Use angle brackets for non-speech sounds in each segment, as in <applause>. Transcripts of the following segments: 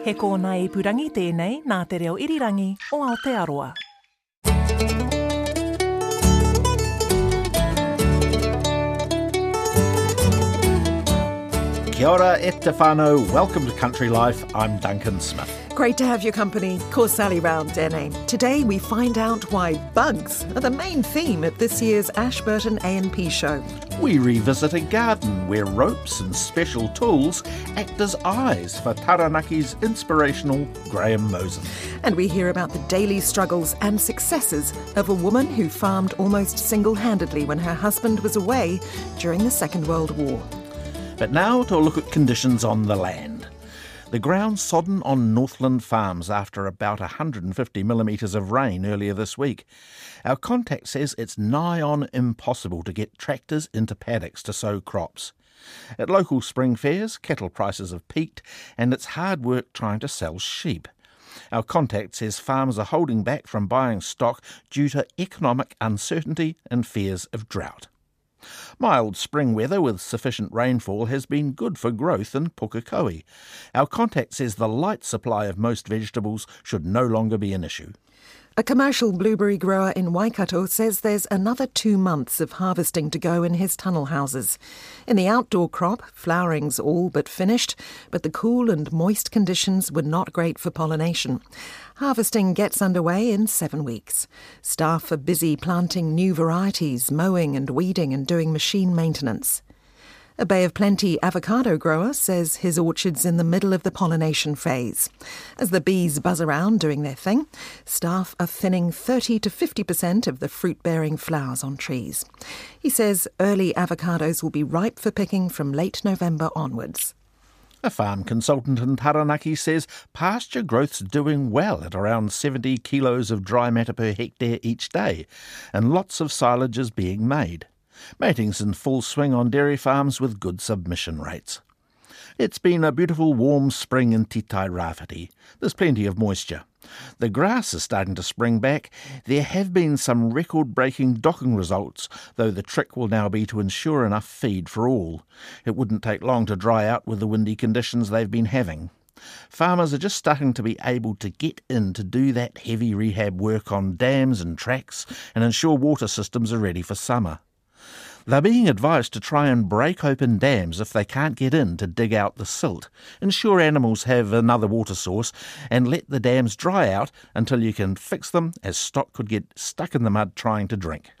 He kōna i purangi tēnei nā te reo irirangi o Aotearoa. Kia ora e te whānau. Welcome to Country Life. I'm Duncan Smith. Great to have your company. Call Sally Round, Dene. Today we find out why bugs are the main theme at this year's Ashburton A&P show. We revisit a garden where ropes and special tools act as eyes for Taranaki's inspirational Graham Mosen. And we hear about the daily struggles and successes of a woman who farmed almost single-handedly when her husband was away during the Second World War. But now to look at conditions on the land. The ground sodden on Northland farms after about 150 millimetres of rain earlier this week. Our contact says it's nigh on impossible to get tractors into paddocks to sow crops. At local spring fairs, cattle prices have peaked and it's hard work trying to sell sheep. Our contact says farmers are holding back from buying stock due to economic uncertainty and fears of drought. Mild spring weather with sufficient rainfall has been good for growth in Pukekohe. Our contact says the light supply of most vegetables should no longer be an issue. A commercial blueberry grower in Waikato says there's another two months of harvesting to go in his tunnel houses. In the outdoor crop, flowering's all but finished, but the cool and moist conditions were not great for pollination. Harvesting gets underway in seven weeks. Staff are busy planting new varieties, mowing and weeding, and doing machine maintenance. A Bay of Plenty avocado grower says his orchard's in the middle of the pollination phase. As the bees buzz around doing their thing, staff are thinning 30 to 50% of the fruit bearing flowers on trees. He says early avocados will be ripe for picking from late November onwards. A farm consultant in Taranaki says pasture growth's doing well at around 70 kilos of dry matter per hectare each day, and lots of silage is being made. Mating's in full swing on dairy farms with good submission rates. It's been a beautiful warm spring in Te Tai Rāwhiti. There's plenty of moisture. The grass is starting to spring back. There have been some record breaking docking results, though the trick will now be to ensure enough feed for all. It wouldn't take long to dry out with the windy conditions they've been having. Farmers are just starting to be able to get in to do that heavy rehab work on dams and tracks and ensure water systems are ready for summer. They're being advised to try and break open dams if they can't get in to dig out the silt, ensure animals have another water source, and let the dams dry out until you can fix them, as stock could get stuck in the mud trying to drink.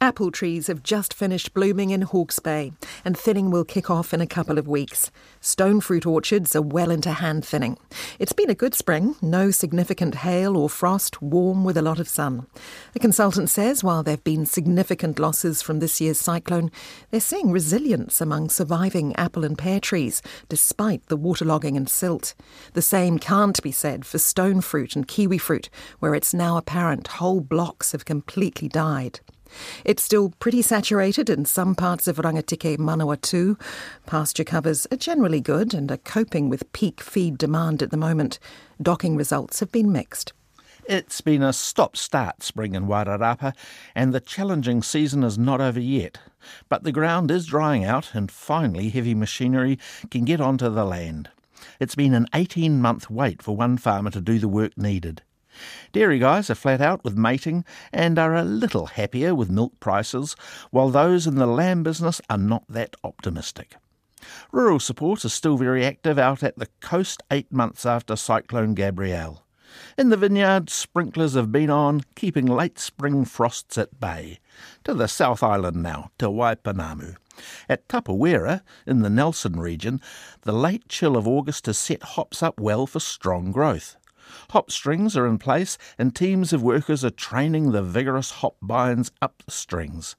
Apple trees have just finished blooming in Hawke's Bay, and thinning will kick off in a couple of weeks. Stone fruit orchards are well into hand thinning. It's been a good spring, no significant hail or frost, warm with a lot of sun. The consultant says while there have been significant losses from this year's cyclone, they're seeing resilience among surviving apple and pear trees, despite the waterlogging and silt. The same can't be said for stone fruit and kiwi fruit, where it's now apparent whole blocks have completely died. It's still pretty saturated in some parts of Rangitikei Manawatu. Pasture covers are generally good and are coping with peak feed demand at the moment. Docking results have been mixed. It's been a stop start spring in Wairarapa, and the challenging season is not over yet. But the ground is drying out, and finally, heavy machinery can get onto the land. It's been an 18 month wait for one farmer to do the work needed. Dairy guys are flat out with mating and are a little happier with milk prices, while those in the lamb business are not that optimistic. Rural support is still very active out at the coast eight months after Cyclone Gabrielle. In the vineyard, sprinklers have been on, keeping late spring frosts at bay. To the South Island now, to Waipounamu. At Tapawera, in the Nelson region, the late chill of August has set hops up well for strong growth. Hop strings are in place, and teams of workers are training the vigorous hop bines up the strings.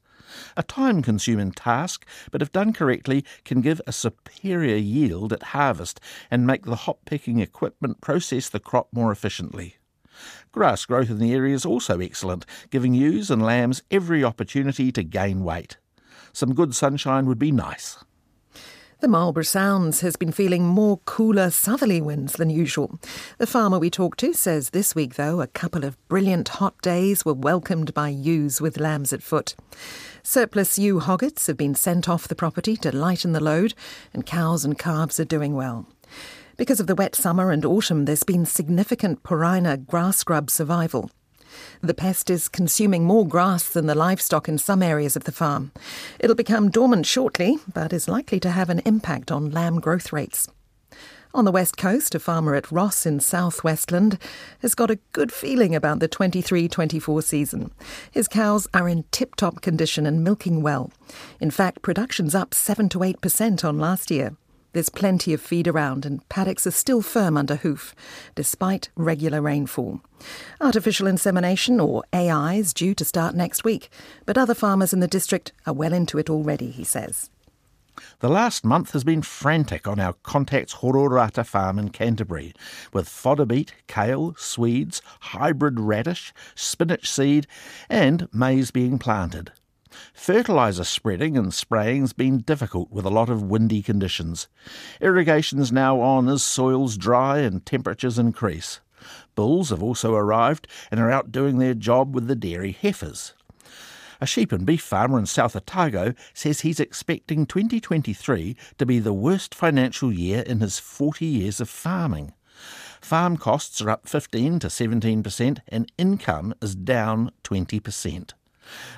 A time consuming task, but if done correctly, can give a superior yield at harvest and make the hop picking equipment process the crop more efficiently. Grass growth in the area is also excellent, giving ewes and lambs every opportunity to gain weight. Some good sunshine would be nice. The Marlborough Sounds has been feeling more cooler southerly winds than usual. The farmer we talked to says this week, though, a couple of brilliant hot days were welcomed by ewes with lambs at foot. Surplus ewe hoggets have been sent off the property to lighten the load, and cows and calves are doing well. Because of the wet summer and autumn, there's been significant Porina grass grub survival. The pest is consuming more grass than the livestock in some areas of the farm. It'll become dormant shortly, but is likely to have an impact on lamb growth rates. On the west coast, a farmer at Ross in South Westland has got a good feeling about the 23 24 season. His cows are in tip top condition and milking well. In fact, production's up 7 to 8% on last year. There's plenty of feed around, and paddocks are still firm under hoof, despite regular rainfall. Artificial insemination, or AI, is due to start next week, but other farmers in the district are well into it already, he says. The last month has been frantic on our Contacts Hororata farm in Canterbury, with fodder beet, kale, swedes, hybrid radish, spinach seed, and maize being planted. Fertiliser spreading and spraying's been difficult with a lot of windy conditions. Irrigation's now on as soils dry and temperatures increase. Bulls have also arrived and are out doing their job with the dairy heifers. A sheep and beef farmer in South Otago says he's expecting 2023 to be the worst financial year in his 40 years of farming. Farm costs are up 15 to 17% and income is down 20%.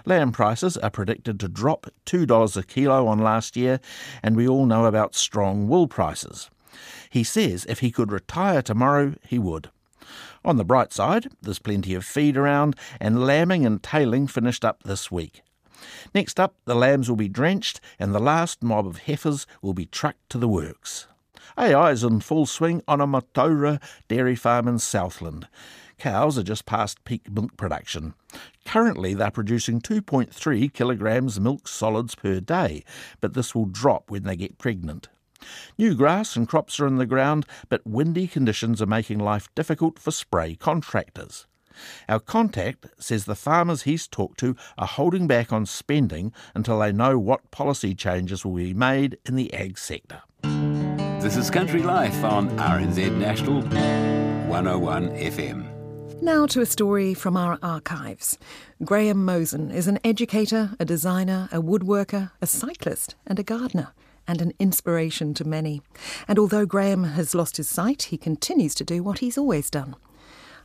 Lamb prices are predicted to drop $2 a kilo on last year, and we all know about strong wool prices. He says if he could retire tomorrow, he would. On the bright side, there's plenty of feed around, and lambing and tailing finished up this week. Next up, the lambs will be drenched, and the last mob of heifers will be trucked to the works. AI is in full swing on a Mataura dairy farm in Southland. Cows are just past peak milk production. Currently, they're producing 2.3 kilograms milk solids per day, but this will drop when they get pregnant. New grass and crops are in the ground, but windy conditions are making life difficult for spray contractors. Our contact says the farmers he's talked to are holding back on spending until they know what policy changes will be made in the ag sector. This is Country Life on RNZ National 101 FM. Now to a story from our archives. Graham Mosen is an educator, a designer, a woodworker, a cyclist, and a gardener and an inspiration to many. And although Graham has lost his sight, he continues to do what he's always done.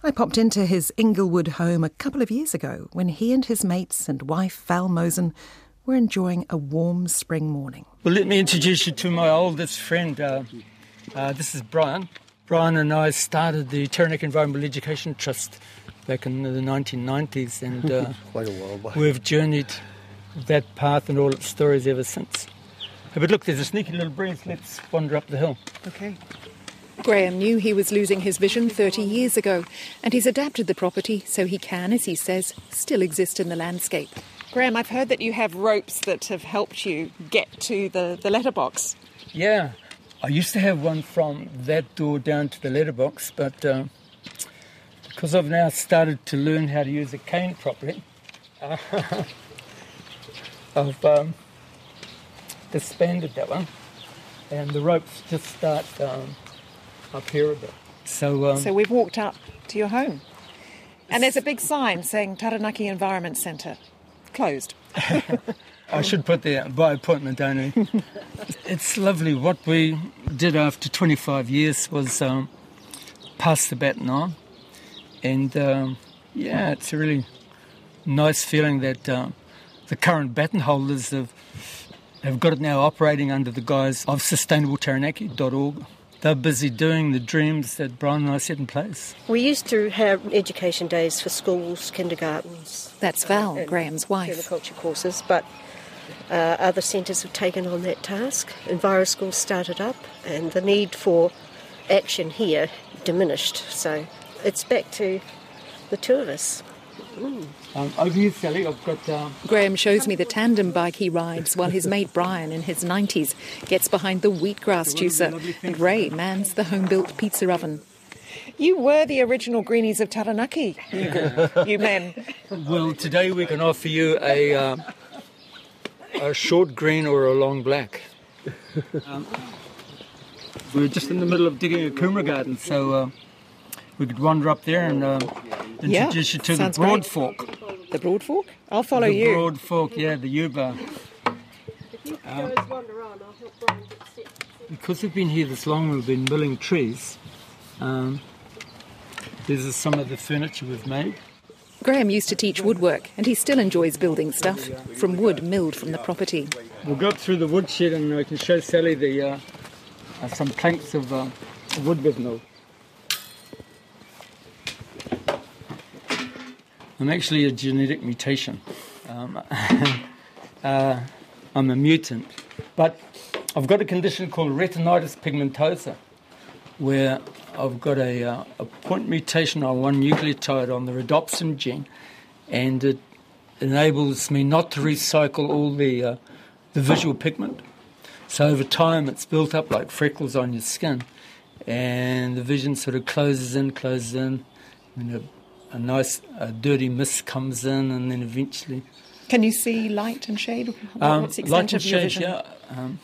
I popped into his Inglewood home a couple of years ago when he and his mates and wife Val Mosen were enjoying a warm spring morning. Well, let me introduce you to my oldest friend. Uh, uh, this is Brian. Brian and I started the Taranaki Environmental Education Trust back in the 1990s, and uh, <laughs> Quite a while back. we've journeyed that path and all its stories ever since. But look, there's a sneaky little breeze. Let's wander up the hill. Okay. Graham knew he was losing his vision 30 years ago, and he's adapted the property so he can, as he says, still exist in the landscape. Graham, I've heard that you have ropes that have helped you get to the, the letterbox. Yeah, I used to have one from that door down to the letterbox, but uh, because I've now started to learn how to use a cane properly, <laughs> I've um, disbanded that one, and the ropes just start um, up here a bit. So, um, So we've walked up to your home. And there's a big sign saying Taranaki Environment Centre. Closed. <laughs> I should put there by appointment only. <laughs> it's lovely. What we did after 25 years was um, pass the baton on, and um, yeah, it's a really nice feeling that um, the current baton holders have have got it now operating under the guise of sustainabletaranaki.org. They're busy doing the dreams that Brian and I set in place. We used to have education days for schools, kindergartens. That's Val, and Graham's wife. Permaculture courses, but uh, other centres have taken on that task. Enviro School started up, and the need for action here diminished. So it's back to the two of us. Um, over here, Sally, I've got um, Graham shows me the tandem bike he rides while his mate Brian, in his 90s, gets behind the wheatgrass juicer and Ray mans the home built pizza oven. You were the original greenies of Taranaki, <laughs> you, you men. Well, today we can offer you a uh, a short green or a long black. Um, we're just in the middle of digging a kumara garden, so uh, we could wander up there and uh, Yeah, introduce you to the broad great. fork. The Broad Fork? I'll follow the you. broad fork, yeah, the U-bar. If you guys wander on, I'll help Brian get set. because we've been here this long, we've been milling trees. Um, this is some of the furniture we've made. Graham used to teach woodwork, and he still enjoys building stuff from wood milled from the property. We'll go up through the woodshed and I can show Sally the uh, uh, some planks of uh, wood we've milled. I'm actually a genetic mutation. Um, <laughs> uh, I'm a mutant, but I've got a condition called retinitis pigmentosa, where I've got a, uh, a point mutation on one nucleotide on the rhodopsin gene, and it enables me not to recycle all the uh, the visual pigment. So over time, it's built up like freckles on your skin, and the vision sort of closes in, closes in, and a, a nice a dirty mist comes in, and then eventually Can you see light and shade? Um, What's the extent light and shade, vision? yeah. Um,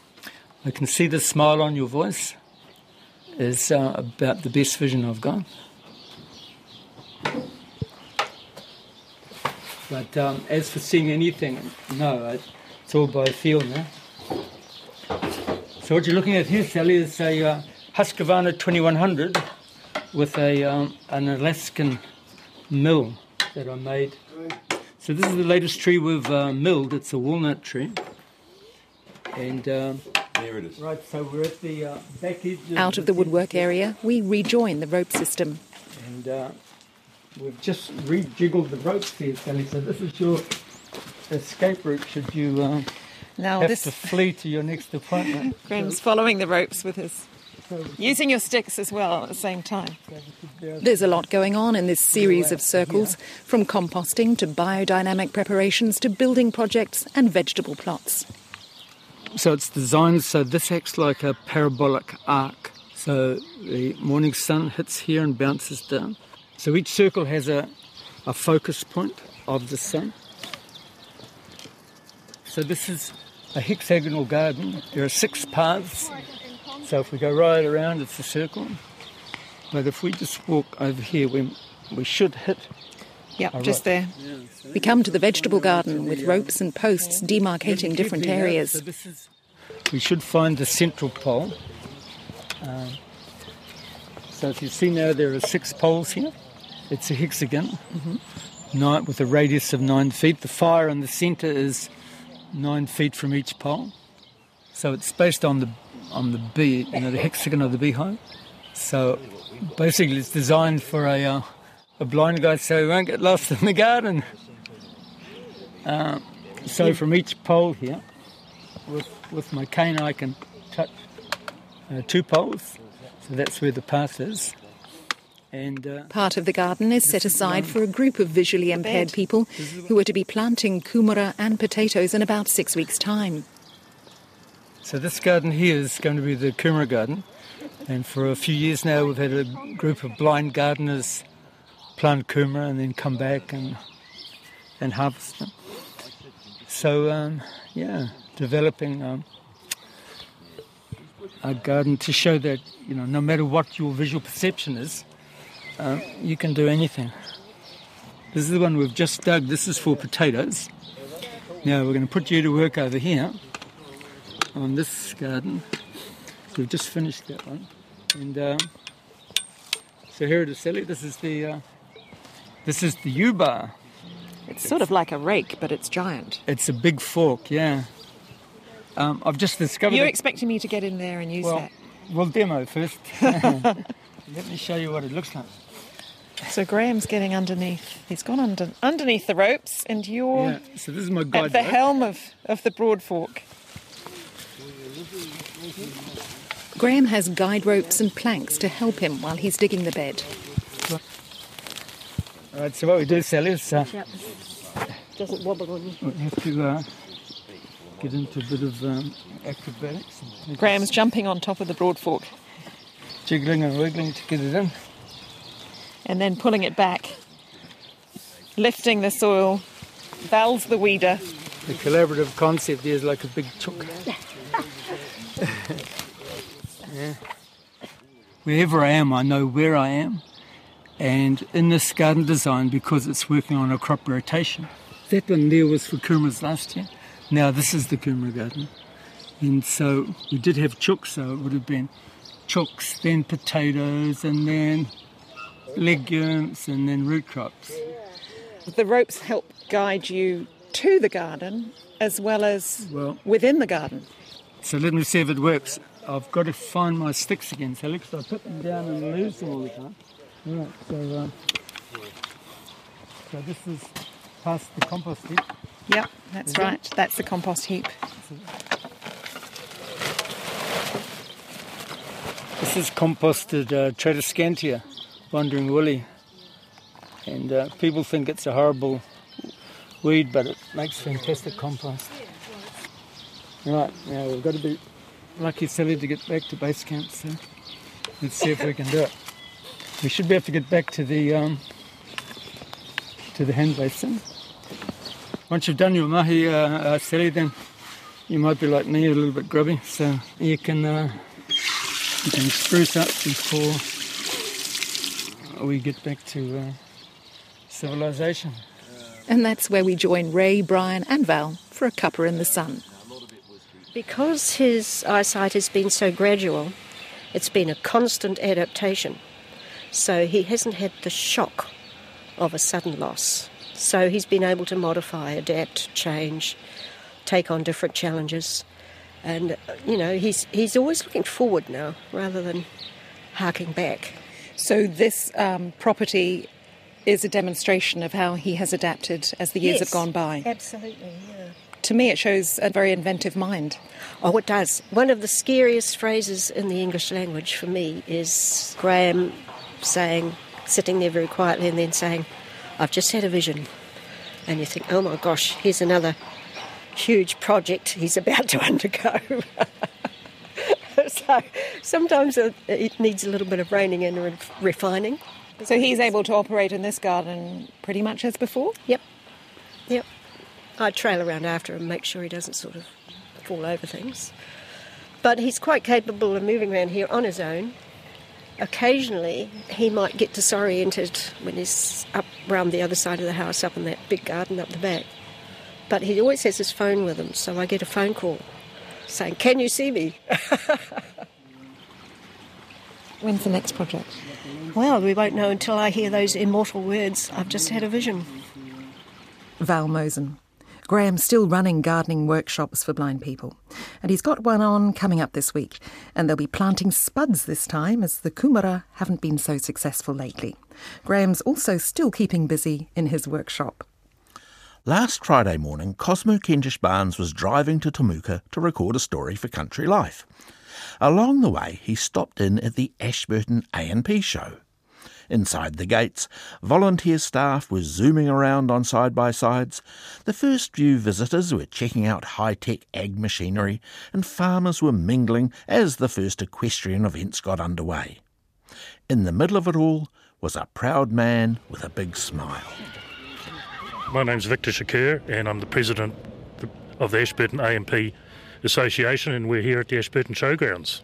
I can see the smile on your voice is uh, about the best vision I've got. But um, as for seeing anything, no, it's all by feel now. So what you're looking at here, Sally, is a uh, Husqvarna 2100 with a um, an Alaskan mill that I made. So this is the latest tree we've uh, milled. It's a walnut tree. And um, There it is. right, so we're at the uh, back edge. Out of the woodwork area, we rejoin the rope system. And uh, we've just rejiggled the ropes here, Sally. So this is your escape route should you uh, Now have this to flee to your next appointment. <laughs> Graham's following the ropes with his using your sticks as well at the same time. There's a lot going on in this series of circles, from composting to biodynamic preparations to building projects and vegetable plots. So it's designed so this acts like a parabolic arc. So the morning sun hits here and bounces down. So each circle has a, a focus point of the sun. So this is a hexagonal garden. There are six paths. So if we go right around, it's a circle. But if we just walk over here, we, we should hit. Yep, Oh, just right. there. We come to the vegetable garden with ropes and posts demarcating different areas. we should find the central pole. Uh, so if you see now, there are six poles here. It's a hexagon, nine, with a radius of nine feet. The fire in the centre is nine feet from each pole. So it's based on the on the bee, you know, the hexagon of the beehive. So basically, it's designed for a uh, a blind guy, so he won't get lost in the garden. Uh, so from each pole here, with with my cane, I can touch uh, two poles. So that's where the path is. And uh, Part of the garden is set aside for a group of visually impaired people who are to be planting kumara and potatoes in about six weeks' time. So this garden here is going to be the Kumara garden, and for a few years now we've had a group of blind gardeners plant Kumara and then come back and and harvest them. So um, yeah, developing um, a garden to show that you know no matter what your visual perception is, um, you can do anything. This is the one we've just dug. This is for potatoes. Now we're going to put you to work over here on this garden. So we've just finished that one. And um, so here it is, Sally. This is the uh, this is the U-bar. It's sort of like a rake, but it's giant. It's a big fork, yeah. Um, I've just discovered. You're it- expecting me to get in there and use well, that. we'll demo first. <laughs> <laughs> Let me show you what it looks like. So Graham's getting underneath. He's gone under, underneath the ropes, and you're Yeah. So this is my guide. at the rope. helm of, of the broad fork. Graham has guide ropes and planks to help him while he's digging the bed. Right. So what we do, Sally, is uh, Doesn't wobble on you. we have to uh, get into a bit of um, acrobatics. Graham's jumping on top of the broad fork jiggling and wiggling to get it in. and then pulling it back, lifting the soil. Val's the weeder. The collaborative concept is like a big chook. <laughs> yeah. Wherever I am, I know where I am. And in this garden design, because it's working on a crop rotation, that one there was for kumaras last year. Now this is the kumara garden. And so we did have chooks, so it would have been chooks, then potatoes, and then legumes, and then root crops. The ropes help guide you to the garden as well as Well- within the garden. So let me see if it works. I've got to find my sticks again, Sally, because I put them down and lose them all the time. Right, so, um, so this is past the compost heap. Yep, that's right. That's the compost heap. This is composted uh, Tradescantia, wandering willie. And uh, people think it's a horrible weed, but it makes fantastic compost. Right, now we've got to be lucky, Sally, to get back to base camp, so let's see if we can do it. We should be able to get back to the um, to the hand basin. Once you've done your mahi, uh, uh, Sally, then you might be like me, a little bit grubby, so you can uh, you can spruce up before we get back to uh, civilization. And that's where we join Ray, Brian, and Val for a cuppa in the sun. Because his eyesight has been so gradual, it's been a constant adaptation. So he hasn't had the shock of a sudden loss. So he's been able to modify, adapt, change, take on different challenges. And, you know, he's, he's always looking forward now rather than harking back. So this um, property is a demonstration of how he has adapted as the years have gone by. Absolutely, yeah. To me, it shows a very inventive mind. Oh, it does. One of the scariest phrases in the English language for me is Graham saying, sitting there very quietly, and then saying, I've just had a vision. And you think, oh my gosh, here's another huge project he's <laughs> about to undergo. <laughs> so sometimes it, needs a little bit of reining in and refining. So he's able to operate in this garden pretty much as before. Yep, yep. I trail around after him, make sure he doesn't sort of fall over things. But he's quite capable of moving around here on his own. Occasionally, he might get disoriented when he's up round the other side of the house, up in that big garden up the back. But he always has his phone with him, so I get a phone call saying, Can you see me? <laughs> When's the next project? Well, we won't know until I hear those immortal words. I've just had a vision. Val Mosen. Graham's still running gardening workshops for blind people, and he's got one on coming up this week. And they'll be planting spuds this time, as the kumara haven't been so successful lately. Graham's also still keeping busy in his workshop. Last Friday morning, Cosmo Kentish Barnes was driving to Temuka to record a story for Country Life. Along the way, he stopped in at the Ashburton A&P show. Inside the gates, volunteer staff were zooming around on side-by-sides. The first few visitors were checking out high-tech ag machinery, and farmers were mingling as the first equestrian events got underway. In the middle of it all was a proud man with a big smile. My name's Victor Shakur, and I'm the president of the Ashburton A&P Association, and we're here at the Ashburton Showgrounds.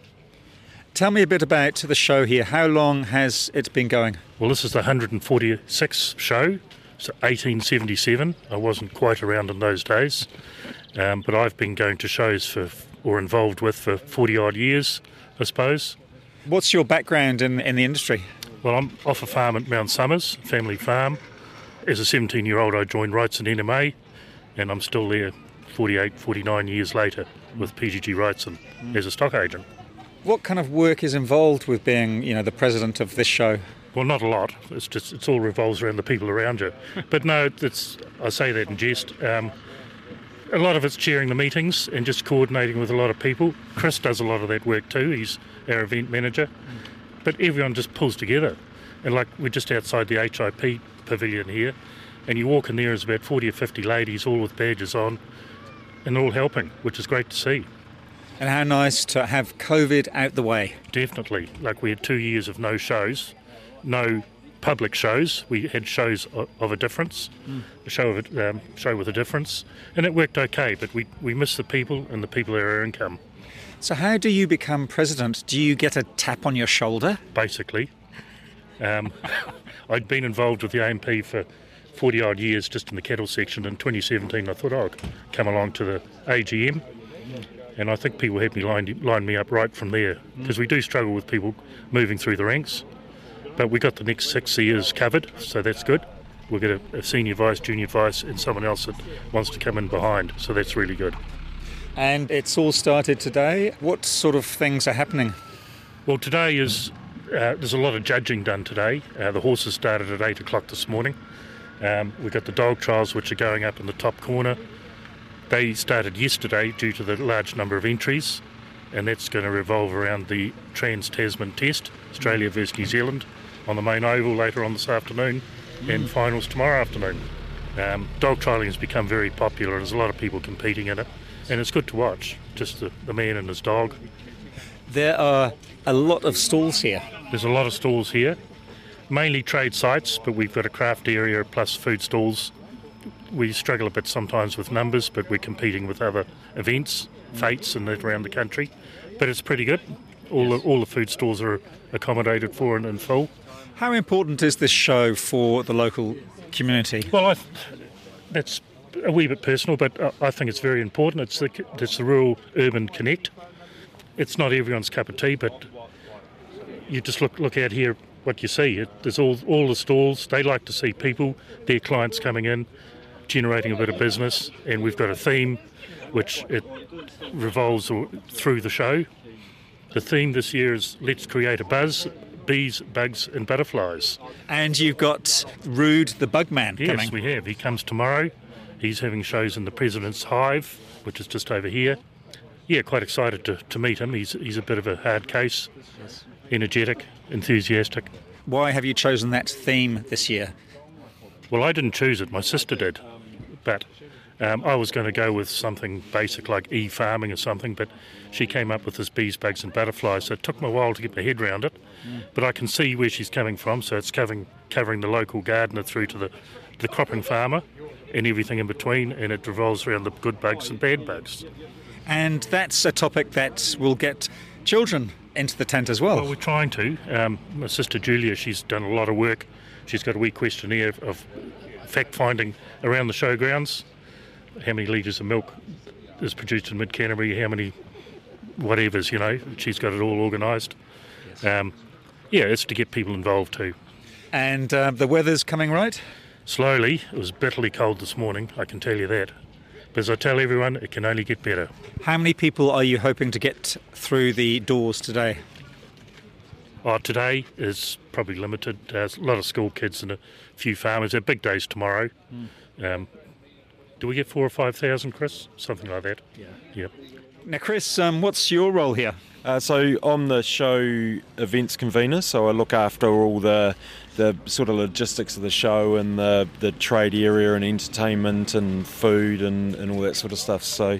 Tell me a bit about the show here. How long has it been going? Well, this is the 146th show, so 1877. I wasn't quite around in those days, um, but I've been going to shows for, or involved with, for 40 odd years, I suppose. What's your background in, in the industry? Well, I'm off a farm at Mount Somers, family farm. As a 17 year old, I joined Wrightson NMA, and I'm still there 48, 49 years later with PGG Wrightson as a stock agent. What kind of work is involved with being, you know, the president of this show? Well, not a lot. It's just it's all revolves around the people around you. <laughs> But no, it's I say that in jest. Um, a lot of it's chairing the meetings and just coordinating with a lot of people. Chris does a lot of that work too. He's our event manager. But everyone just pulls together. And like we're just outside the HIP pavilion here, and you walk in there, there's about 40 or 50 ladies, all with badges on, and all helping, which is great to see. And how nice to have COVID out the way. Definitely. Like we had two years of no shows, no public shows. We had shows of a difference, a show of a, um, show with a difference, and it worked okay. But we we miss the people, and the people are our income, So, how do you become president? Do you get a tap on your shoulder? basically. Um, <laughs> I'd been involved with the A&P for 40 odd years just in the cattle section. In 2017, I thought oh, I'd come along to the AGM, And I think people had me lined, lined me up right from there because we do struggle with people moving through the ranks. But we got the next six years covered, so that's good. We've got a, a senior vice, junior vice, and someone else that wants to come in behind, so that's really good. And it's all started today. What sort of things are happening? Well, today is uh, there's a lot of judging done today. Uh, the horses started at eight o'clock this morning. Um, we've got the dog trials which are going up in the top corner. They started yesterday due to the large number of entries, and that's going to revolve around the Trans Tasman Test, Australia versus New Zealand, on the main oval later on this afternoon, and finals tomorrow afternoon. Um, dog trialling has become very popular, and there's a lot of people competing in it, and it's good to watch. Just the, the man and his dog. There are a lot of stalls here. There's a lot of stalls here, mainly trade sites, but we've got a craft area plus food stalls. We struggle a bit sometimes with numbers, but we're competing with other events, fates, and that around the country. But it's pretty good. All the, all the food stalls are accommodated for and in full. How important is this show for the local community? Well, I, that's a wee bit personal, but I- I think it's very important. It's the, it's the rural urban connect. It's not everyone's cup of tea, but you just look look out here, what you see. It, there's all all the stalls. They like to see people, their clients coming in, generating a bit of business, and we've got a theme, which it revolves through the show. The theme this year is "Let's create a buzz." Bees, bugs, and butterflies. And you've got Ruud the Bugman Yes, coming. we have. He comes tomorrow. He's having shows in the President's Hive, which is just over here. Yeah, quite excited to, to meet him. He's, he's a bit of a hard case, energetic, enthusiastic. Why have you chosen that theme this year? Well, I didn't choose it, my sister did. But um, I was going to go with something basic like e farming or something, but she came up with this bees, bugs, and butterflies. So it took me a while to get my head around it. But I can see where she's coming from. So it's covering, covering the local gardener through to the, the cropping farmer and everything in between. And it revolves around the good bugs and bad bugs. And that's a topic that will get children into the tent as well. Well, we're trying to. Um, my sister Julia, she's done a lot of work. She's got a wee questionnaire of fact finding around the showgrounds. How many litres of milk is produced in Mid Canterbury? How many whatevers, you know? She's got it all organised. Um, yeah, it's to get people involved too. And uh, the weather's coming right? Slowly, it was bitterly cold this morning, I can tell you that. But as I tell everyone, it can only get better. How many people are you hoping to get through the doors today? Oh, today is probably limited. There's a lot of school kids and a few farmers. They're big days tomorrow. Um, do we get four or five thousand, Chris? Something like that. Yeah. Yep. Now, Chris, um, what's your role here? Uh, so I'm the show events convener, so I look after all the the sort of logistics of the show and the, the trade area and entertainment and food and, and all that sort of stuff. So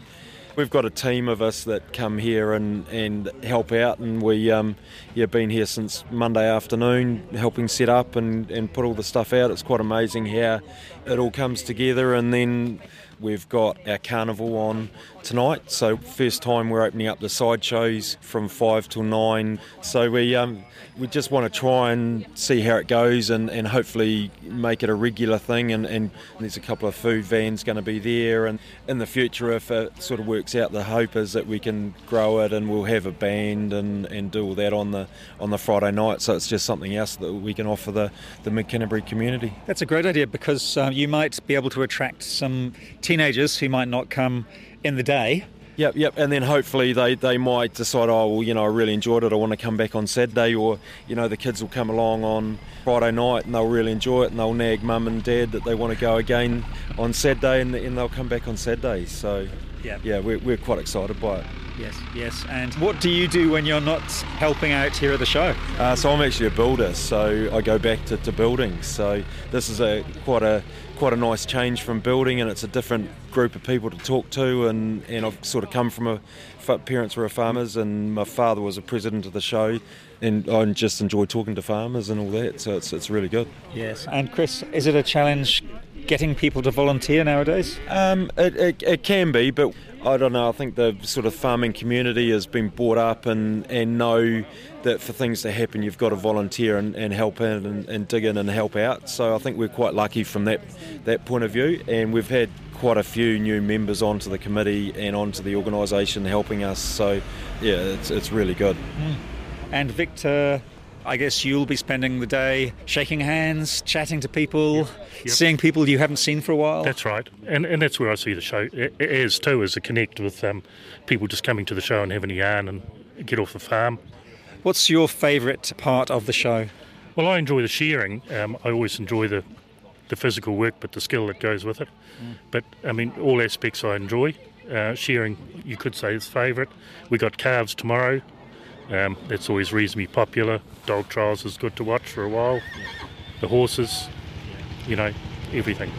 we've got a team of us that come here and, and help out, and we um, yeah been here since Monday afternoon helping set up and, and put all the stuff out. It's quite amazing how it all comes together, and then we've got our carnival on tonight. So first time we're opening up the side shows from five till nine. So we um, we just want to try and see how it goes and, and hopefully make it a regular thing. And, and there's a couple of food vans going to be there. And in the future, if it sort of works out, the hope is that we can grow it and we'll have a band and, and do all that on the on the Friday night. So it's just something else that we can offer the the Mid community. That's a great idea because uh, you might be able to attract some teenagers who might not come in the day. Yep, yep, and then hopefully they, they might decide, oh, well, you know, I really enjoyed it, I want to come back on Saturday, or, you know, the kids will come along on Friday night and they'll really enjoy it and they'll nag mum and dad that they want to go again on Saturday and, and they'll come back on Saturday. So, Yeah. yeah, we're, we're quite excited by it. Yes, yes. And what do you do when you're not helping out here at the show? Uh, so I'm actually a builder, so I go back to, to building. So this is a quite a quite a nice change from building, and it's a different group of people to talk to. And, and I've sort of come from a parents were farmers, and my father was a president of the show, and I just enjoy talking to farmers and all that. So it's it's really good. Yes. And Chris, is it a challenge getting people to volunteer nowadays? Um, it, it, it can be, but I don't know. I think the sort of farming community has been brought up and, and know that for things to happen, you've got to volunteer and, and help in and, and dig in and help out. So I think we're quite lucky from that that point of view, and we've had quite a few new members onto the committee and onto the organisation helping us. So yeah, it's it's really good. Mm. And Victor, I guess you'll be spending the day shaking hands, chatting to people, Yep. seeing people you haven't seen for a while. That's right, and and that's where I see the show as too as a connect with um, people just coming to the show and having a yarn and get off the farm. What's your favourite part of the show? Well, I enjoy the shearing. Um, I always enjoy the the physical work, but the skill that goes with it. But I mean, all aspects I enjoy. Uh, shearing, you could say, is favourite. We got calves tomorrow. Um, that's always reasonably popular. Dog trials is good to watch for a while. The horses, you know, everything.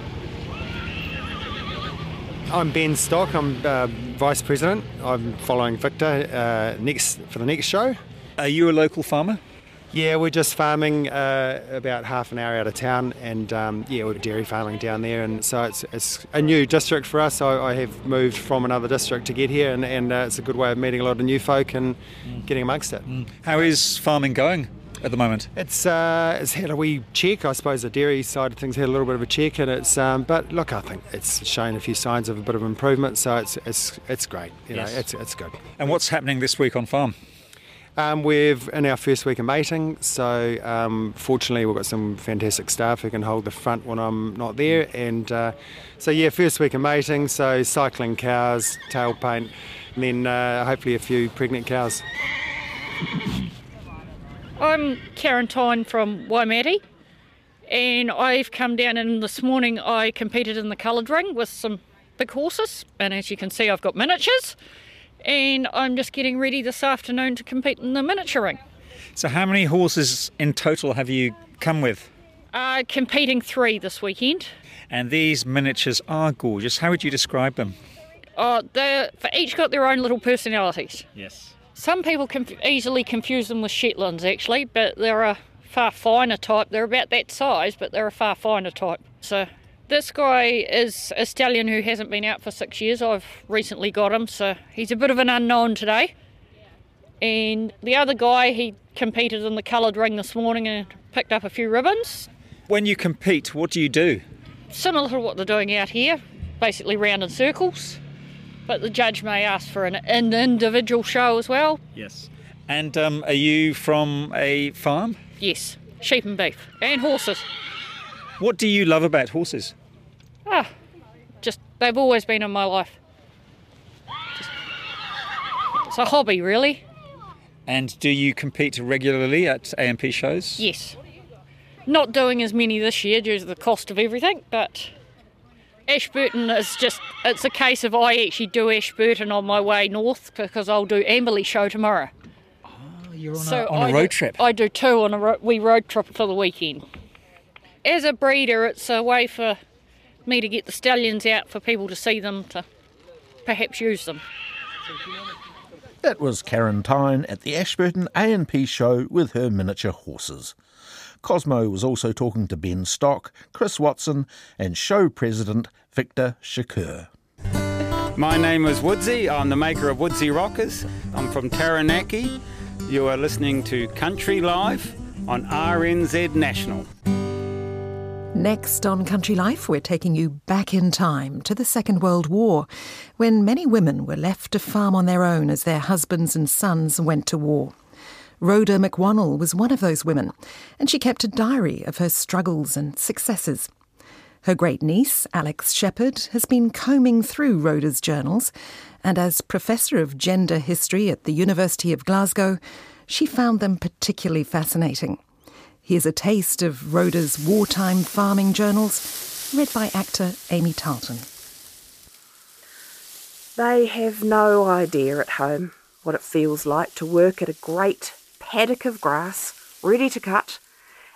I'm Ben Stock. I'm uh, Vice President. I'm following Victor uh, next for the next show. Are you a local farmer? Yeah, we're just farming uh, about half an hour out of town, and um, yeah, we're dairy farming down there, and so it's, it's a new district for us. I, I have moved from another district to get here, and, and uh, it's a good way of meeting a lot of new folk and getting amongst it. How is farming going at the moment? It's uh, it's had a wee check, I suppose. The dairy side of things had a little bit of a check, and it's um, but look, I think it's shown a few signs of a bit of improvement, so it's it's it's great. You Yes. know, it's it's good. And what's happening this week on farm? Um, we've in our first week of mating, so um, fortunately we've got some fantastic staff who can hold the front when I'm not there, and uh, so yeah, first week of mating, so cycling cows, tail paint, and then uh, hopefully a few pregnant cows. I'm Karen Tyne from Waimate, and I've come down and this morning I competed in the coloured ring with some big horses, and as you can see, I've got miniatures, and I'm just getting ready this afternoon to compete in the miniature ring. So, how many horses in total have you come with? Uh, competing three this weekend. And these miniatures are gorgeous. How would you describe them? Oh, they're for each got their own little personalities. Yes. Some people can easily confuse them with Shetlands, actually, but they're a far finer type. They're about that size, but they're a far finer type. So this guy is a stallion who hasn't been out for six years. I've recently got him, so he's a bit of an unknown today. And the other guy, he competed in the coloured ring this morning and picked up a few ribbons. When you compete, what do you do? Similar to what they're doing out here, basically round in circles. But the judge may ask for an, an individual show as well. Yes. And um, are you from a farm? Yes, sheep and beef and horses. What do you love about horses? Ah, just they've always been in my life. Just- it's a hobby, really. And do you compete regularly at A&P shows? Yes. Not doing as many this year due to the cost of everything, but Ashburton is just, it's a case of I actually do Ashburton on my way north because I'll do Amberley show tomorrow. Oh, you're on, So a, on a road do- trip. I do two on a ro- wee road trip for the weekend. As a breeder, it's a way for me to get the stallions out for people to see them, to perhaps use them. That was Karen Tyne at the Ashburton A&P show with her miniature horses. Cosmo was also talking to Ben Stock, Chris Watson, and show president Victor Shakur. My name is Woodsy. I'm the maker of Woodsy Rockers. I'm from Taranaki. You are listening to Country Life on RNZ National. Next on Country Life, we're taking you back in time to the Second World War, when many women were left to farm on their own as their husbands and sons went to war. Rhoda McWonnell was one of those women, and she kept a diary of her struggles and successes. Her great niece, Alex Shepard, has been combing through Rhoda's journals, and as Professor of Gender History at the University of Glasgow, she found them particularly fascinating. Here's a taste of Rhoda's wartime farming journals, read by actor Amy Tarleton. They have no idea at home what it feels like to work at a great paddock of grass ready to cut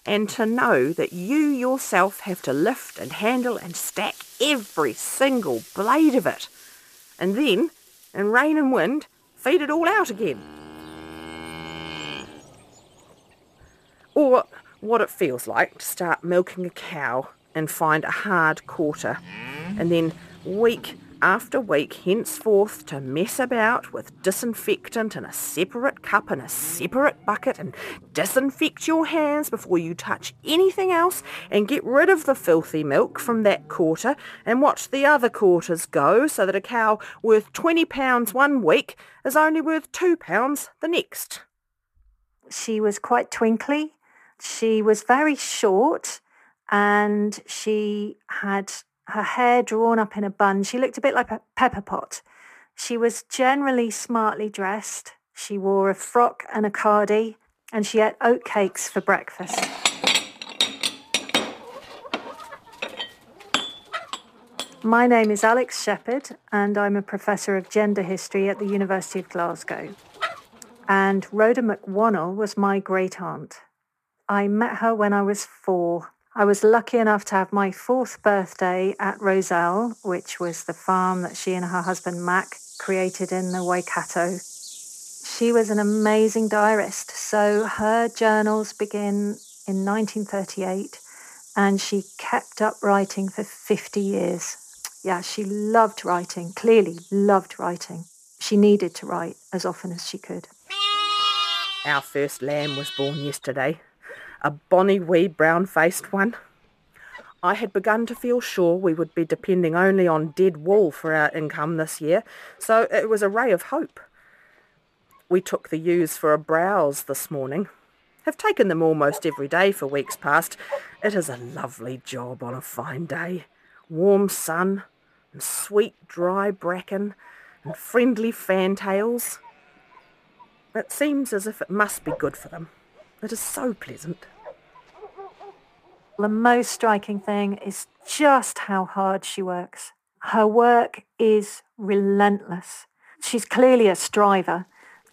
and to know that you yourself have to lift and handle and stack every single blade of it. And then, in rain and wind, feed it all out again. Or what it feels like to start milking a cow and find a hard quarter, and then week after week henceforth to mess about with disinfectant in a separate cup and a separate bucket and disinfect your hands before you touch anything else and get rid of the filthy milk from that quarter and watch the other quarters go so that a cow worth £20 one week is only worth £2 the next. She was quite twinkly. She was very short and she had her hair drawn up in a bun. She looked a bit like a pepper pot. She was generally smartly dressed. She wore a frock and a cardie, and she ate oatcakes for breakfast. My name is Alex Shepard, and I'm a professor of gender history at the University of Glasgow. And Rhoda McWannell was my great aunt. I met her when I was four. I was lucky enough to have my fourth birthday at Roselle, which was the farm that she and her husband Mac created in the Waikato. She was an amazing diarist. So her journals begin in 1938 and she kept up writing for 50 years. Yeah, she loved writing, clearly loved writing. She needed to write as often as she could. Our first lamb was born yesterday a bonny wee brown-faced one. I had begun to feel sure we would be depending only on dead wool for our income this year, so it was a ray of hope. We took the ewes for a browse this morning. Have taken them almost every day for weeks past. It is a lovely job on a fine day. Warm sun and sweet dry bracken and friendly fantails. It seems as if it must be good for them. It is so pleasant. The most striking thing is just how hard she works. Her work is relentless. She's clearly a striver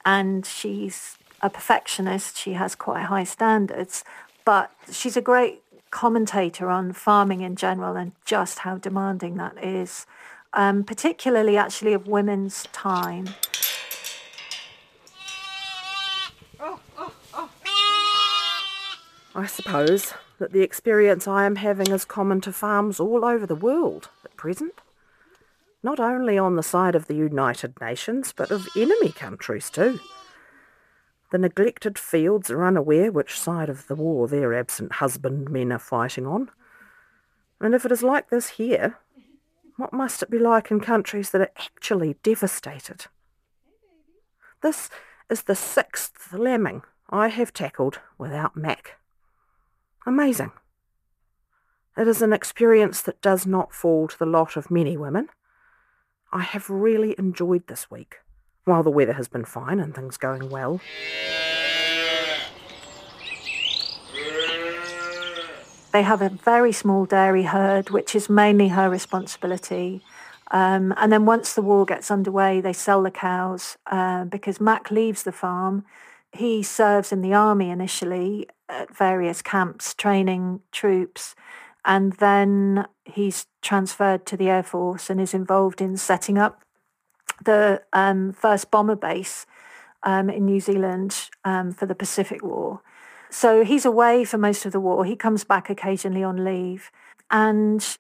and she's a perfectionist. She has quite high standards, but she's a great commentator on farming in general and just how demanding that is, um, particularly actually of women's time. I suppose that the experience I am having is common to farms all over the world at present. Not only on the side of the United Nations, but of enemy countries too. The neglected fields are unaware which side of the war their absent husbandmen are fighting on. And if it is like this here, what must it be like in countries that are actually devastated? This is the sixth lambing I have tackled without Mac. Amazing. It is an experience that does not fall to the lot of many women. I have really enjoyed this week, while the weather has been fine and things going well. They have a very small dairy herd, which is mainly her responsibility. Um, and then once the war gets underway, they sell the cows uh, because Mac leaves the farm he serves in the army initially at various camps training troops and then he's transferred to the air force and is involved in setting up the um, first bomber base um, in New Zealand um, for the Pacific War. So he's away for most of the war. He comes back occasionally on leave, and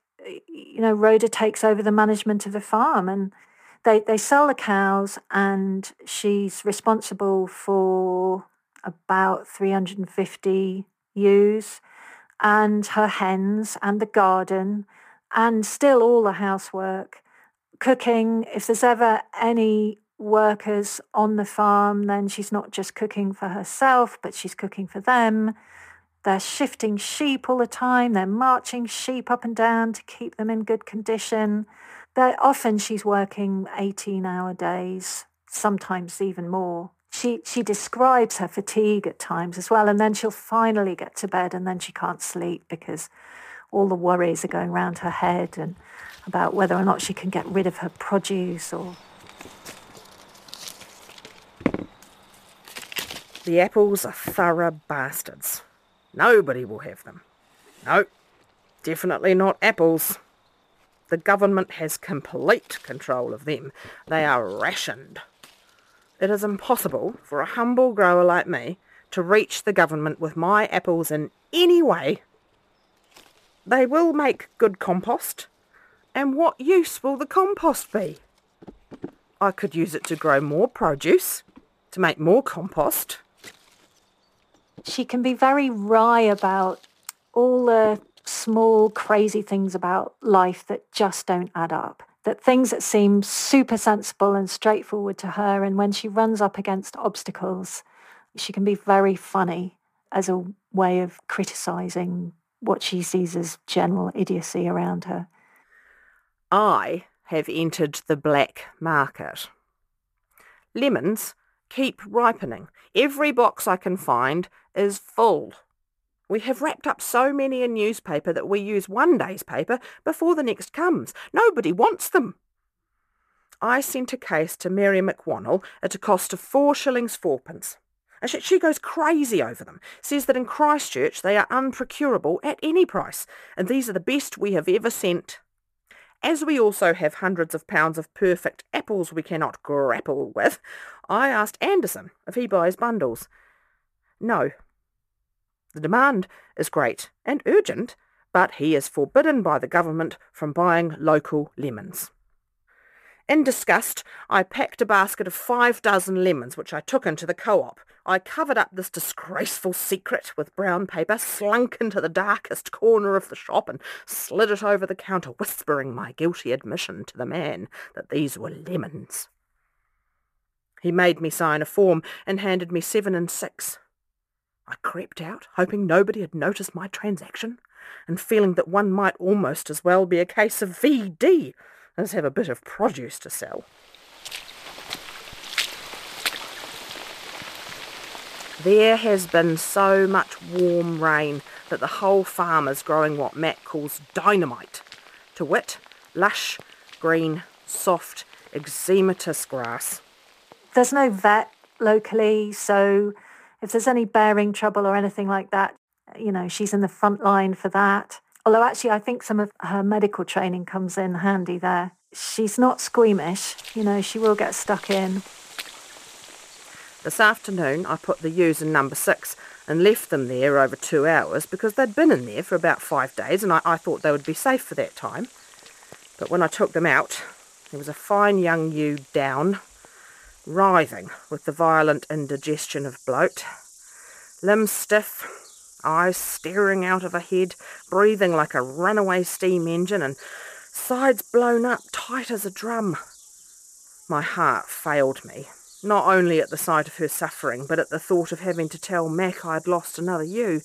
you know Rhoda takes over the management of the farm and they they sell the cows and she's responsible for about 350 ewes and her hens and the garden and still all the housework cooking. If there's ever any workers on the farm then she's not just cooking for herself but she's cooking for them. They're shifting sheep all the time. They're marching sheep up and down to keep them in good condition. But often she's working 18 hour days, sometimes even more. She, she describes her fatigue at times as well, and then she'll finally get to bed and then she can't sleep because all the worries are going round her head and about whether or not she can get rid of her produce or. The apples are thorough bastards. Nobody will have them. No, definitely not apples. The government has complete control of them. They are rationed. It is impossible for a humble grower like me to reach the government with my apples in any way. They will make good compost. And what use will the compost be? I could use it to grow more produce, to make more compost. She can be very wry about all the small, crazy things about life that just don't add up. That things that seem super sensible and straightforward to her, and when she runs up against obstacles, she can be very funny as a way of criticising what she sees as general idiocy around her. I have entered the black market. Lemons keep ripening. Every box I can find is full. We have wrapped up so many in newspaper that we use one day's paper before the next comes. Nobody wants them. I sent a case to Mary McWannell at a cost of four shillings fourpence. And she goes crazy over them, says that in Christchurch they are unprocurable at any price, and these are the best we have ever sent. As we also have hundreds of pounds of perfect apples we cannot grapple with, I asked Anderson if he buys bundles. No. The demand is great and urgent, but he is forbidden by the government from buying local lemons. In disgust, I packed a basket of five dozen lemons, which I took into the co-op. I covered up this disgraceful secret with brown paper, slunk into the darkest corner of the shop and slid it over the counter, whispering my guilty admission to the man that these were lemons. He made me sign a form and handed me seven and six. I crept out, hoping nobody had noticed my transaction, and feeling that one might almost as well be a case of VD as have a bit of produce to sell. There has been so much warm rain that the whole farm is growing what Matt calls dynamite, to wit, lush, green, soft, eczematous grass. There's no vet locally, so if there's any bearing trouble or anything like that, you know, she's in the front line for that. Although actually, I think some of her medical training comes in handy there. She's not squeamish, you know, she will get stuck in. This afternoon, I put the ewes in number six and left them there over two hours because they'd been in there for about five days and I, I thought they would be safe for that time. But when I took them out, there was a fine young ewe down, writhing with the violent indigestion of bloat, limbs stiff, eyes staring out of her head, breathing like a runaway steam engine, and sides blown up tight as a drum. My heart failed me, not only at the sight of her suffering, but at the thought of having to tell Mac I'd lost another ewe,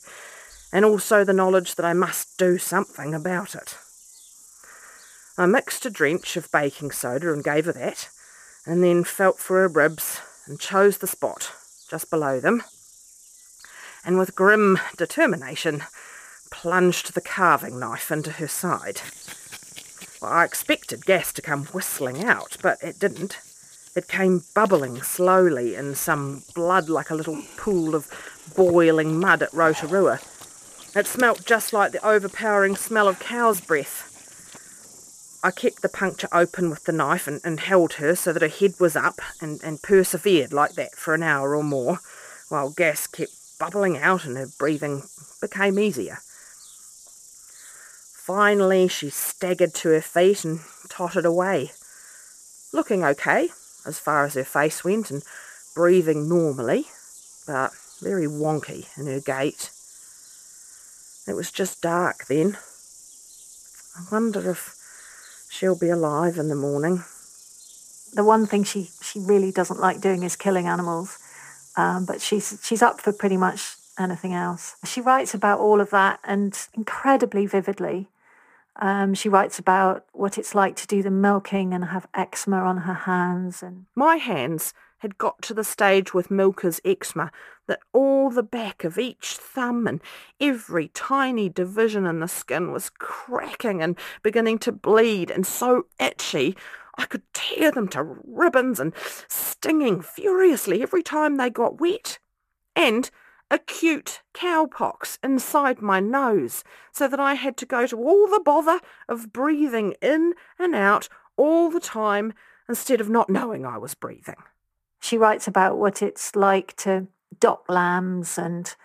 and also the knowledge that I must do something about it. I mixed a drench of baking soda and gave her that, and then felt for her ribs and chose the spot just below them and with grim determination plunged the carving knife into her side. Well, I expected gas to come whistling out, but it didn't. It came bubbling slowly in some blood like a little pool of boiling mud at Rotorua. It smelt just like the overpowering smell of cow's breath. I kept the puncture open with the knife and, and held her so that her head was up and, and persevered like that for an hour or more, while gas kept bubbling out and her breathing became easier. Finally, she staggered to her feet and tottered away, looking okay as far as her face went and breathing normally, but very wonky in her gait. It was just dark then. I wonder if she'll be alive in the morning. The one thing she, she really doesn't like doing is killing animals. Um, but she's she's up for pretty much anything else. She writes about all of that and incredibly vividly. Um, she writes about what it's like to do the milking and have eczema on her hands. And my hands had got to the stage with milker's eczema that all the back of each thumb and every tiny division in the skin was cracking and beginning to bleed and so itchy I could tear them to ribbons and stinging furiously every time they got wet. And acute cowpox inside my nose, so that I had to go to all the bother of breathing in and out all the time instead of not knowing I was breathing. She writes about what it's like to dock lambs and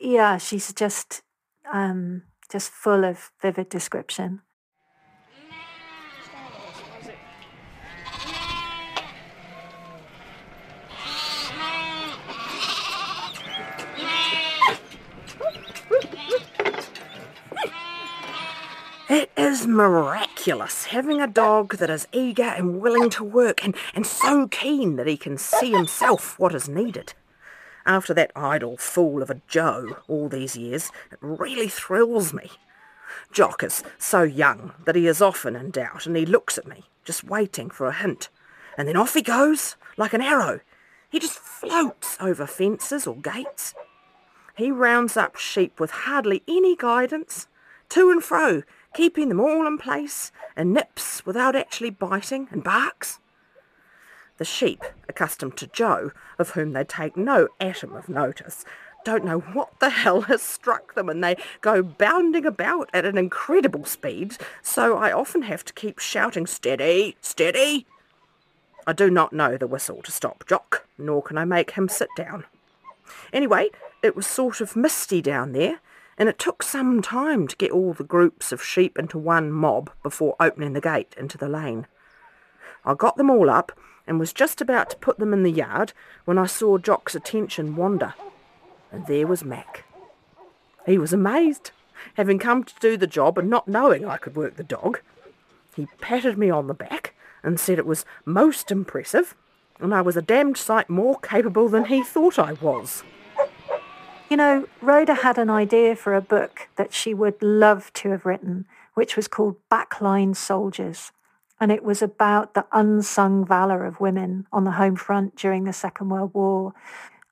yeah, she's just um, just full of vivid description. It is miraculous having a dog that is eager and willing to work and, and so keen that he can see himself what is needed. After that idle fool of a Joe all these years, it really thrills me. Jock is so young that he is often in doubt and he looks at me, just waiting for a hint. And then off he goes, like an arrow. He just floats over fences or gates. He rounds up sheep with hardly any guidance, to and fro, keeping them all in place, and nips without actually biting, and barks. The sheep, accustomed to Joe, of whom they take no atom of notice, don't know what the hell has struck them and they go bounding about at an incredible speed, so I often have to keep shouting, Steady, steady! I do not know the whistle to stop Jock, nor can I make him sit down. Anyway, it was sort of misty down there, and it took some time to get all the groups of sheep into one mob before opening the gate into the lane. I got them all up and was just about to put them in the yard when I saw Jock's attention wander, and there was Mac. He was amazed, having come to do the job and not knowing I could work the dog. He patted me on the back and said it was most impressive, and I was a damned sight more capable than he thought I was. You know, Rhoda had an idea for a book that she would love to have written, which was called Backline Soldiers. And it was about the unsung valour of women on the home front during the Second World War.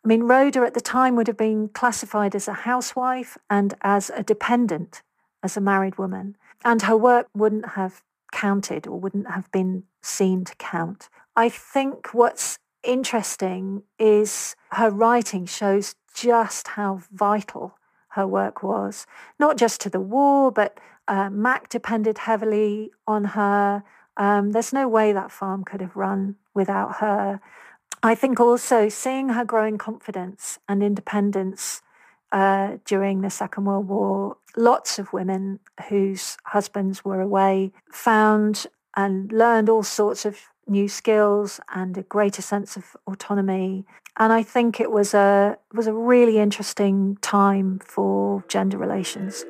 I mean, Rhoda at the time would have been classified as a housewife and as a dependent, as a married woman. And her work wouldn't have counted or wouldn't have been seen to count. I think what's interesting is her writing shows just how vital her work was, not just to the war, but uh, Mac depended heavily on her. Um, there's no way that farm could have run without her. I think also seeing her growing confidence and independence uh, during the Second World War, lots of women whose husbands were away found and learned all sorts of new skills and a greater sense of autonomy. And I think it was a was a really interesting time for gender relations.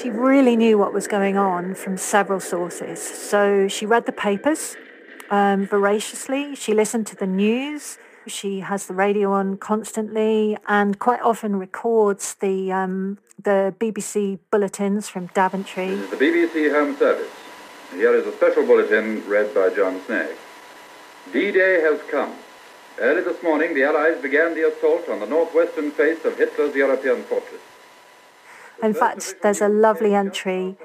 She really knew what was going on from several sources. So she read the papers um, voraciously. She listened to the news. She has the radio on constantly and quite often records the um, the BBC bulletins from Daventry. The BBC Home Service. Here is a special bulletin read by John Snagge. D-Day has come. Early this morning, the Allies began the assault on the northwestern face of Hitler's European fortress. In fact, there's a lovely entry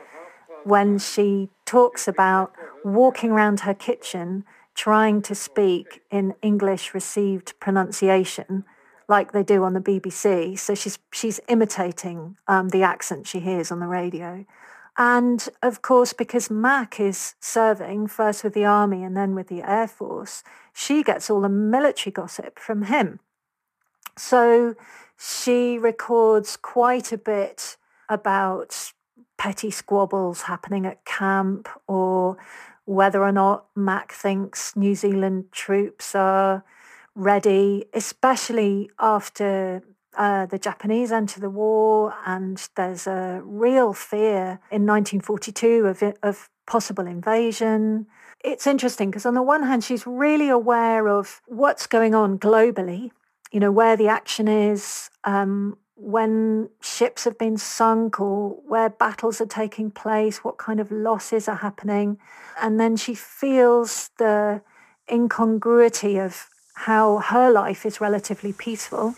when she talks about walking around her kitchen trying to speak in English received pronunciation like they do on the BBC. So she's she's imitating um, the accent she hears on the radio. And of course, because Mac is serving first with the army and then with the air force, she gets all the military gossip from him. So she records quite a bit about petty squabbles happening at camp or whether or not Mac thinks New Zealand troops are ready, especially after uh, the Japanese enter the war, and there's a real fear in 1942 of, of possible invasion. It's interesting because, on the one hand, she's really aware of what's going on globally, you know, where the action is, um, when ships have been sunk or where battles are taking place, what kind of losses are happening. And then she feels the incongruity of how her life is relatively peaceful.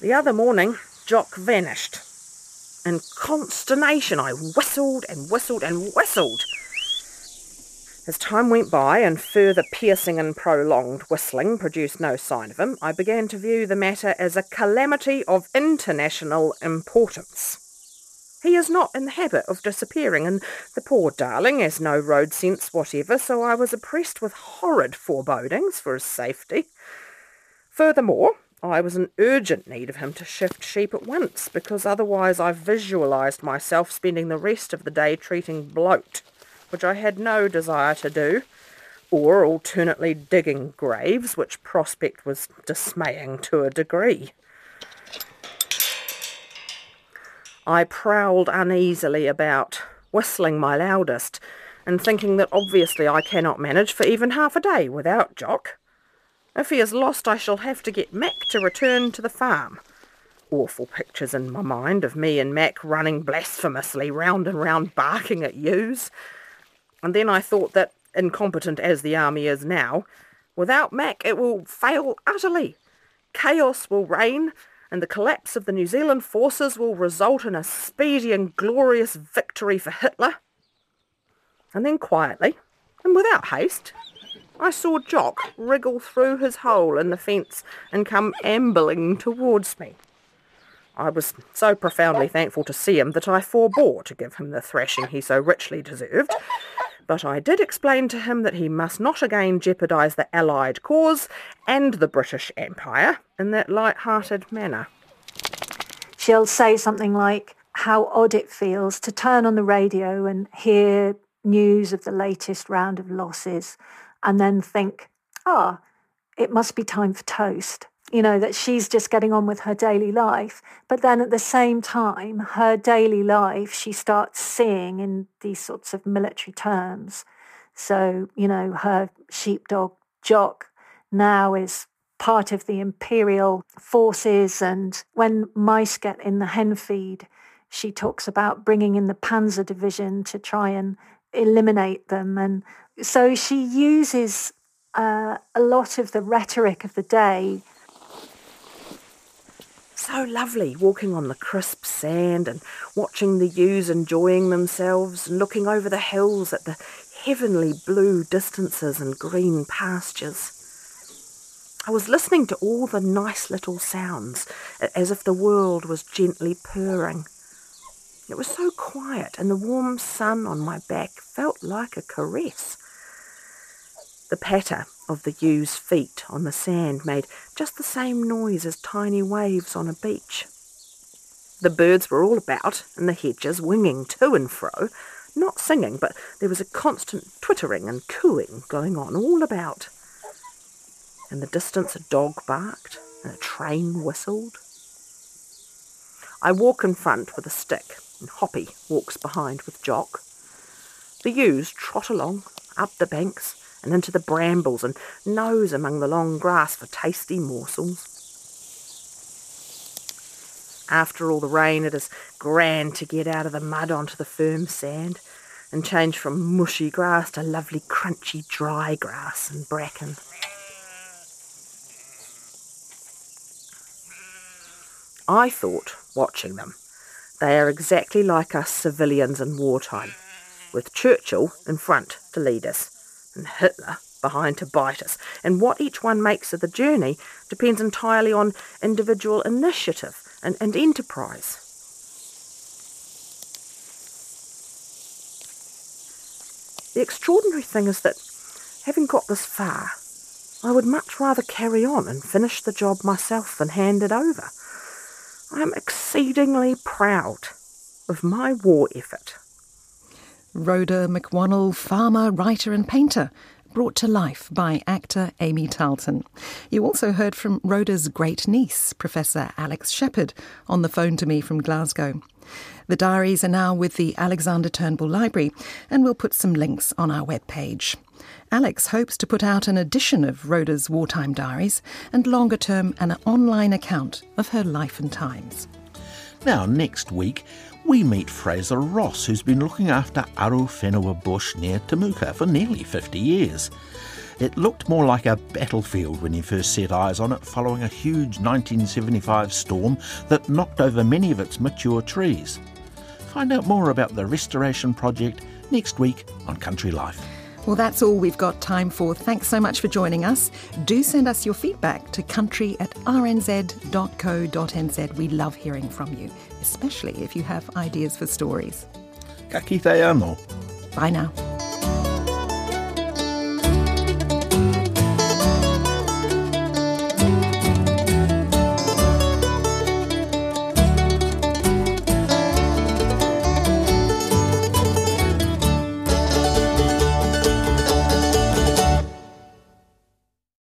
The other morning, Jock vanished. In consternation, I whistled and whistled and whistled. As time went by and further piercing and prolonged whistling produced no sign of him, I began to view the matter as a calamity of international importance. He is not in the habit of disappearing, and the poor darling has no road sense whatever, so I was oppressed with horrid forebodings for his safety. Furthermore, I was in urgent need of him to shift sheep at once, because otherwise I visualised myself spending the rest of the day treating bloat, which I had no desire to do, or alternately digging graves, which prospect was dismaying to a degree. I prowled uneasily about, whistling my loudest, and thinking that obviously I cannot manage for even half a day without Jock. If he is lost, I shall have to get Mac to return to the farm. Awful pictures in my mind of me and Mac running blasphemously round and round barking at ewes. And then I thought that, incompetent as the army is now, without Mac it will fail utterly. Chaos will reign, and the collapse of the New Zealand forces will result in a speedy and glorious victory for Hitler. And then quietly, and without haste, I saw Jock wriggle through his hole in the fence and come ambling towards me. I was so profoundly thankful to see him that I forbore to give him the thrashing he so richly deserved, but I did explain to him that he must not again jeopardise the Allied cause and the British Empire in that light-hearted manner. She'll say something like how odd it feels to turn on the radio and hear news of the latest round of losses and then think, ah, it must be time for toast. You know, that she's just getting on with her daily life. But then at the same time, her daily life, she starts seeing in these sorts of military terms. So, you know, her sheepdog, Jock, now is part of the imperial forces. And when mice get in the hen feed, she talks about bringing in the Panzer Division to try and eliminate them. And so she uses uh, a lot of the rhetoric of the day. So lovely walking on the crisp sand and watching the ewes enjoying themselves and looking over the hills at the heavenly blue distances and green pastures. I was listening to all the nice little sounds as if the world was gently purring. It was so quiet, and the warm sun on my back felt like a caress. The patter of the ewes' feet on the sand made just the same noise as tiny waves on a beach. The birds were all about in the hedges, winging to and fro, not singing, but there was a constant twittering and cooing going on all about. In the distance, a dog barked and a train whistled. I walk in front with a stick, and Hoppy walks behind with Jock. The ewes trot along, up the banks, and into the brambles and nose among the long grass for tasty morsels. After all the rain, it is grand to get out of the mud onto the firm sand and change from mushy grass to lovely crunchy dry grass and bracken. I thought, watching them, they are exactly like us civilians in wartime, with Churchill in front to lead us and Hitler behind to bite us. And what each one makes of the journey depends entirely on individual initiative and, and enterprise. The extraordinary thing is that, having got this far, I would much rather carry on and finish the job myself than hand it over. I am exceedingly proud of my war effort. Rhoda McWannell, farmer, writer, and painter, brought to life by actor Amy Tarleton. You also heard from Rhoda's great niece, Professor Alex Shepard, on the phone to me from Glasgow. The diaries are now with the Alexander Turnbull Library, and we'll put some links on our webpage. Alex hopes to put out an edition of Rhoda's wartime diaries and longer term an online account of her life and times. Now, next week, we meet Fraser Ross, who's been looking after Aru bush near Temuka for nearly 50 years. It looked more like a battlefield when he first set eyes on it following a huge 1975 storm that knocked over many of its mature trees. Find out more about the restoration project next week on Country Life. Well, that's all we've got time for. Thanks so much for joining us. Do send us your feedback to country at rnz.co.nz. We love hearing from you especially if you have ideas for stories. Ka. Bye now.